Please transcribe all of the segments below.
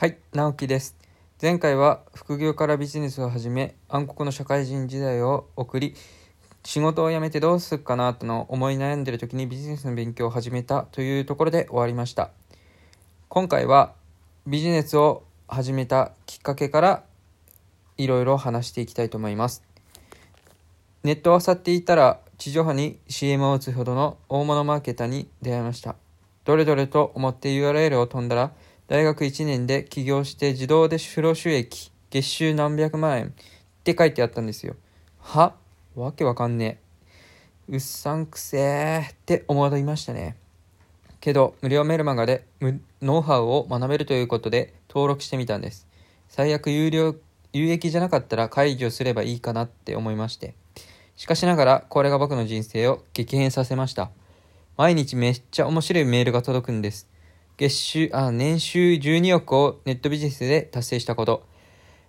はい、直樹です。前回は副業からビジネスを始め、暗黒の社会人時代を送り、仕事を辞めてどうするかなとの思い悩んでる時にビジネスの勉強を始めたというところで終わりました。今回はビジネスを始めたきっかけからいろいろ話していきたいと思います。ネットを漁っていたら地上波に CM を打つほどの大物マーケターに出会いました。どれどれと思って URL を飛んだら大学1年で起業して自動で不労収益、月収何百万円って書いてあったんですよ。は？わけわかんねえ。うっさんくせーって思いましたね。けど、無料メルマガでノウハウを学べるということで登録してみたんです。最悪有料、有益じゃなかったら解除すればいいかなって思いまして。しかしながら、これが僕の人生を激変させました。毎日めっちゃ面白いメールが届くんです。月収、あ、年収12億をネットビジネスで達成したこと。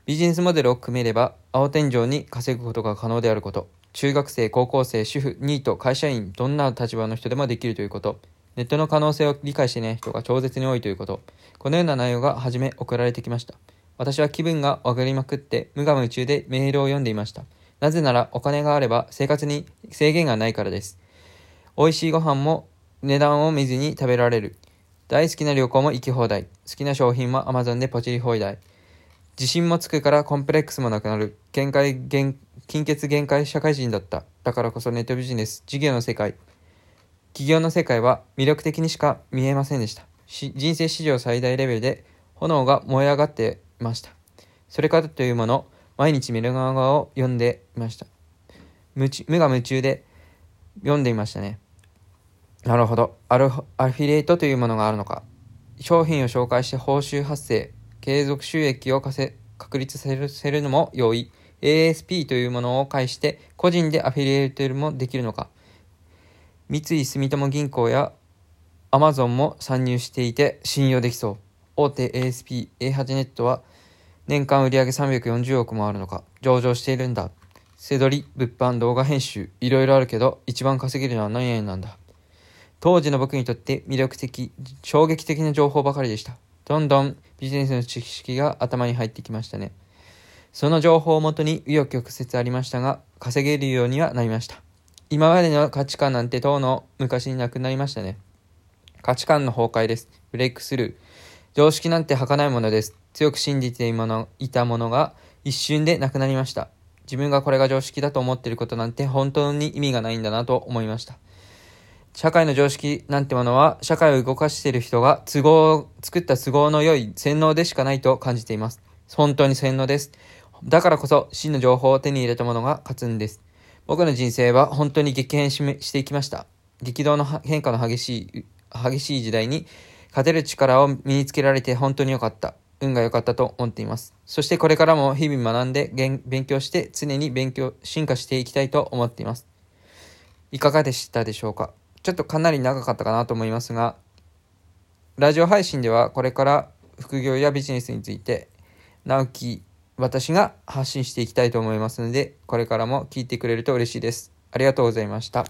ビジネスモデルを組めれば、青天井に稼ぐことが可能であること。中学生、高校生、主婦、ニート、会社員、どんな立場の人でもできるということ。ネットの可能性を理解していない人が超絶に多いということ。このような内容が初め送られてきました。私は気分が上がりまくって無我夢中でメールを読んでいました。なぜならお金があれば生活に制限がないからです。美味しいご飯も値段を見ずに食べられる。大好きな旅行も行き放題。好きな商品も Amazon でポチり放題。自信もつくからコンプレックスもなくなる。限界、限、金欠限界社会人だった。だからこそネットビジネス、事業の世界。企業の世界は魅力的にしか見えませんでした。人生史上最大レベルで炎が燃え上がっていました。それからというもの、毎日メルマガを読んでいました。無無我夢中で読んでいましたね。なるほど。アルアフィリエイトというものがあるのか。商品を紹介して報酬発生、継続収益を確立させるのも容易。ASP というものを介して個人でアフィリエイトもできるのか。三井住友銀行や Amazon も参入していて信用できそう。大手 ASP、A8 ネットは年間売上340億もあるのか。上場しているんだ。せどり、物販、動画編集、いろいろあるけど、一番稼げるのは何円なんだ。当時の僕にとって魅力的、衝撃的な情報ばかりでした。どんどんビジネスの知識が頭に入ってきましたね。その情報をもとに紆余曲折ありましたが、稼げるようにはなりました。今までの価値観なんて当の昔になくなりましたね。価値観の崩壊です。ブレイクスルー。常識なんて儚いものです。強く信じていたものが一瞬でなくなりました。自分がこれが常識だと思っていることなんて本当に意味がないんだなと思いました。社会の常識なんてものは、社会を動かしている人が都合、作った都合の良い洗脳でしかないと感じています。本当に洗脳です。だからこそ、真の情報を手に入れたものが勝つんです。僕の人生は本当に激変していきました。激動の変化の激しい、激しい時代に、勝てる力を身につけられて本当に良かった。運が良かったと思っています。そしてこれからも日々学んで勉強して常に勉強、進化していきたいと思っています。いかがでしたでしょうか？ちょっとかなり長かったかなと思いますが、ラジオ配信ではこれから副業やビジネスについて、直樹、私が発信していきたいと思いますので、これからも聞いてくれると嬉しいです。ありがとうございました。